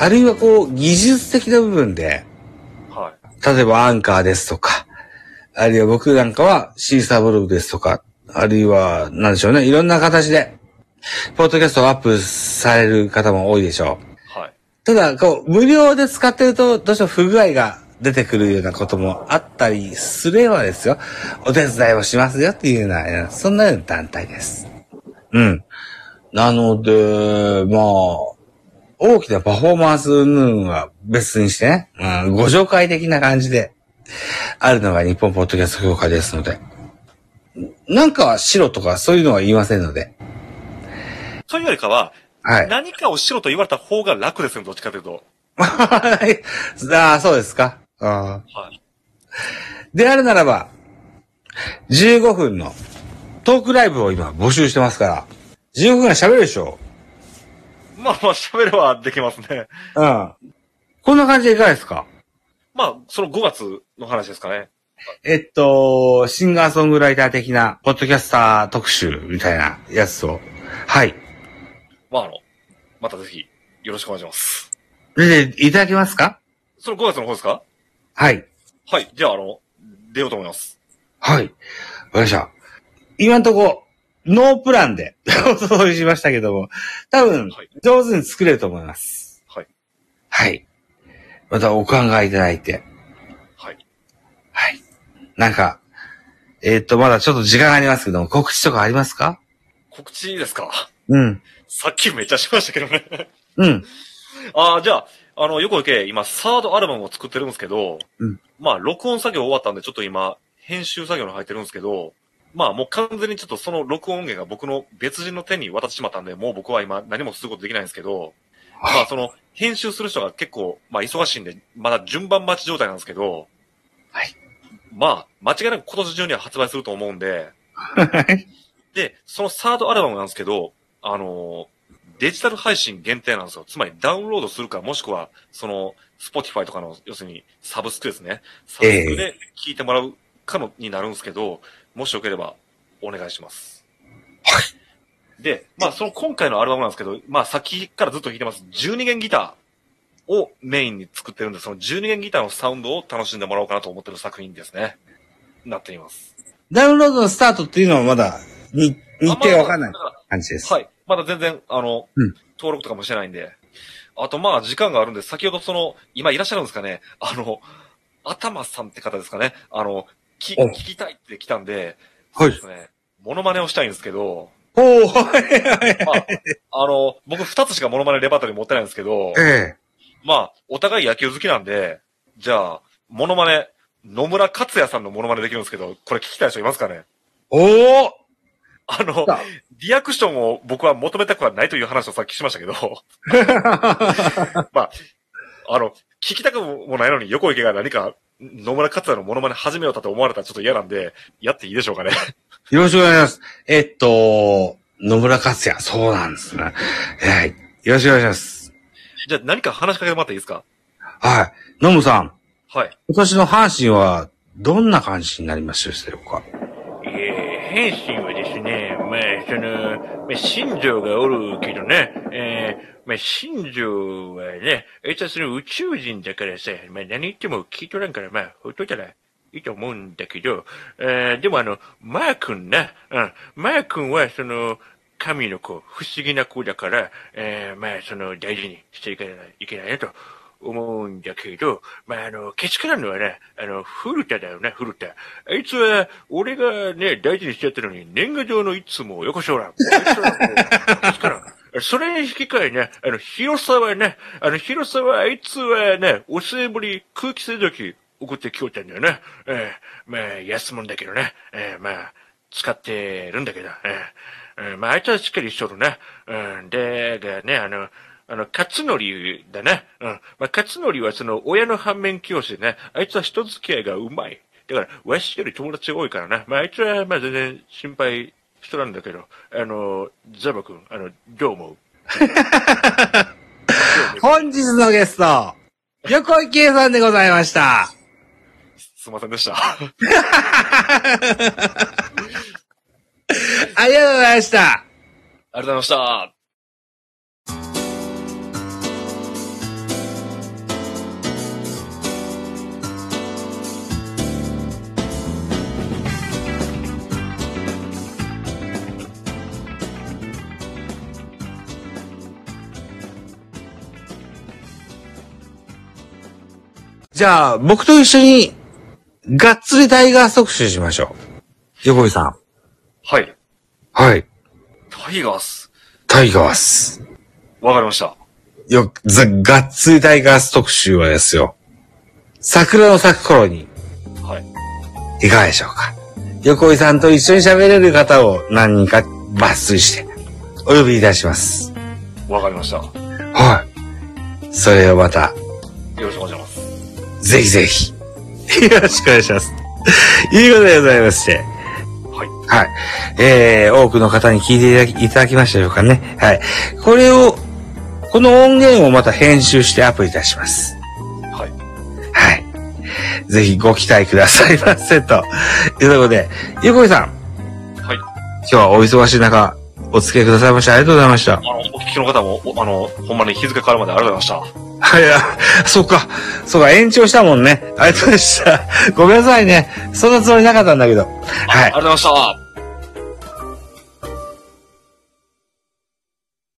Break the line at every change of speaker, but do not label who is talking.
あるいはこう、技術的な部分で、
はい。
例えばアンカーですとか、あるいは僕なんかはシーサーブログですとか、あるいは、なんでしょうね、いろんな形で、ポッドキャストをアップされる方も多いでしょう。
はい。
ただ、こう、無料で使ってると、どうしても不具合が出てくるようなこともあったりすればですよ、お手伝いをしますよっていうような、そんなような団体です。うん。なので、まあ、大きなパフォーマンス云々は別にしてね、うん、ご紹介的な感じで、あるのが日本ポッドキャスト協会ですので、なんかは白とかそういうのは言いませんので、
そういうよりかは、
はい。
何かをしろと言われた方が楽ですよ、どっちかというと。
ああ、そうですか。あー
はい。
であるならば、15分のトークライブを今募集してますから、15分は喋るでしょ
まあまあ、喋れはできますね。
うん。こんな感じでいかがですか？
まあ、その5月の話ですかね。
えっと、シンガーソングライター的な、ポッドキャスター特集みたいなやつを。はい。
まあ、あの、またぜひ、よろしくお願いします。
で、いただけますか？
その5月の方ですか？
はい。
はい。じゃあ、あの、出ようと思います。
はい。わかりました。今んとこ、ノープランで お届けしましたけども、多分
はい、
上手に作れると思います。
はい。
はい。またお考えいただいて。
はい。
はい。なんか、えっ、と、まだちょっと時間がありますけども、告知とかありますか？
告知ですか？
うん。
さっきめっちゃしましたけどね。
うん。
ああ、じゃあ、あの、よくおけ、今、サードアルバムを作ってるんですけど、
うん
まあ、録音作業終わったんで、ちょっと今、編集作業に入ってるんですけど、まあ、もう完全にちょっとその録音音源が僕の別人の手に渡ってしまったんで、もう僕は今何もすることできないんですけど、まあ、その、編集する人が結構、まあ、忙しいんで、まだ順番待ち状態なんですけど、
はい。
まあ、間違いなく今年中には発売すると思うんで、
はい。
で、そのサードアルバムなんですけど、あのーデジタル配信限定なんですよ。つまりダウンロードするか、もしくは、その、 Spotify とかの、要するにサブスクですね。サブスクで聞いてもらうかの、になるんですけど、もしよければ、お願いします。はい。で、まあ、その今回のアルバムなんですけど、まあ、さっきからずっと弾いてます、12弦ギターをメインに作ってるんで、その12弦ギターのサウンドを楽しんでもらおうかなと思ってる作品ですね。なっています。
ダウンロードのスタートっていうのはまだ、に、日程がわかんない感じです。
はい。まだ全然、あの、
うん
登録とかもしてないんで。あと、まあ、時間があるんで、先ほどその、今いらっしゃるんですかね、あの、頭さんって方ですかね、あの、き、
お
聞きたいって来たんで、
はい。
ですね、モノマネをしたいんですけど、
おー、はい、はい。
まあ、あの、僕二つしかモノマネレパートリー持ってないんですけど、
ええ。
まあ、お互い野球好きなんで、じゃあ、モノマネ、野村克也さんのモノマネできるんですけど、これ聞きたい人いますかね？
おー。
あの、リアクションを僕は求めたくはないという話をさっきしましたけど、まあ、あの、聞きたくもないのに横池が何か野村克也のモノマネ始めようたと思われたらちょっと嫌なんで、やっていいでしょうかね。
よろしくお願いします。えっと、野村克也、そうなんですね。はい。よろしくお願いします。
じゃあ何か話しかけてもらっていいですか？
はい。野村さん、
はい。
今年の阪神はどんな感じになりましたでしょうか？
えー、阪神はですね、まあ、その、まあ、新庄がおるけどね、えー、まあ、新庄はね、あいつはその宇宙人だからさ、まあ、何言っても聞いとらんから、まあ、ほっといたらいいと思うんだけど、えー、でもあの、マー君な、うん、マー君はその、神の子、不思議な子だから、えー、まあ、その、大事にしていかないといけないなと。思うんだけど、まあ、あの、けしからんのはね、あの、古田だよね、古田。あいつは、俺がね、大事にしちゃったのに、年賀状のいつもよこしょらん。あいつからん。それに引き換えね、あの、広さはね、あの、広さは、あいつはね、お歳暮に空気清浄機送ってきよったんだよね。えー、まあ、安物だけどね、えー、まあ、使ってるんだけど、えー、まあ、あいつはしっかりしとるね。うん、で、がね、あの、あの、勝則だね。うん。まあ、勝則はその、親の反面教師でね、あいつは人付き合いがうまい。だから、わしより友達多いからね。まあ、あいつは、まあ、全然心配しとらんだけど、あの、ザバ君、あの、どう思う？
本日のゲスト、横井圭さんでございました。
すいませんでした。
ありがとうございました。
ありがとうございました。
じゃあ、僕と一緒に、がっつりタイガース特集しましょう。横井さん。
はい。
はい。
タイガース。
タイガース。
わかりました。
よ、ザ・がっつりタイガース特集はですよ。桜の咲く頃に、
はい。
いかがでしょうか。横井さんと一緒に喋れる方を何人か抜粋して、お呼びいたします。
わかりました。よ
はい。それをまた、ぜひぜひ、よろしくお願いします。いうことでございまして。
はい。
はい。えー、多くの方に聞いていただきいただきましたでしょうかね。はい。これを、この音源をまた編集してアップいたします。
はい。
はい。ぜひご期待くださいませ、というところで、ゆこいさん、
はい。
今日はお忙しい中、お付き合いくださいましてありがとうございました。
あの、お聞きの方も、おあの、ほんまに日付変わるまでありがとうございまし
はい、あそうか、そうか、延長したもんね。ありがとうございました。ごめんなさいね。そんなつもりなかったんだけど。はい
ありがとうございました。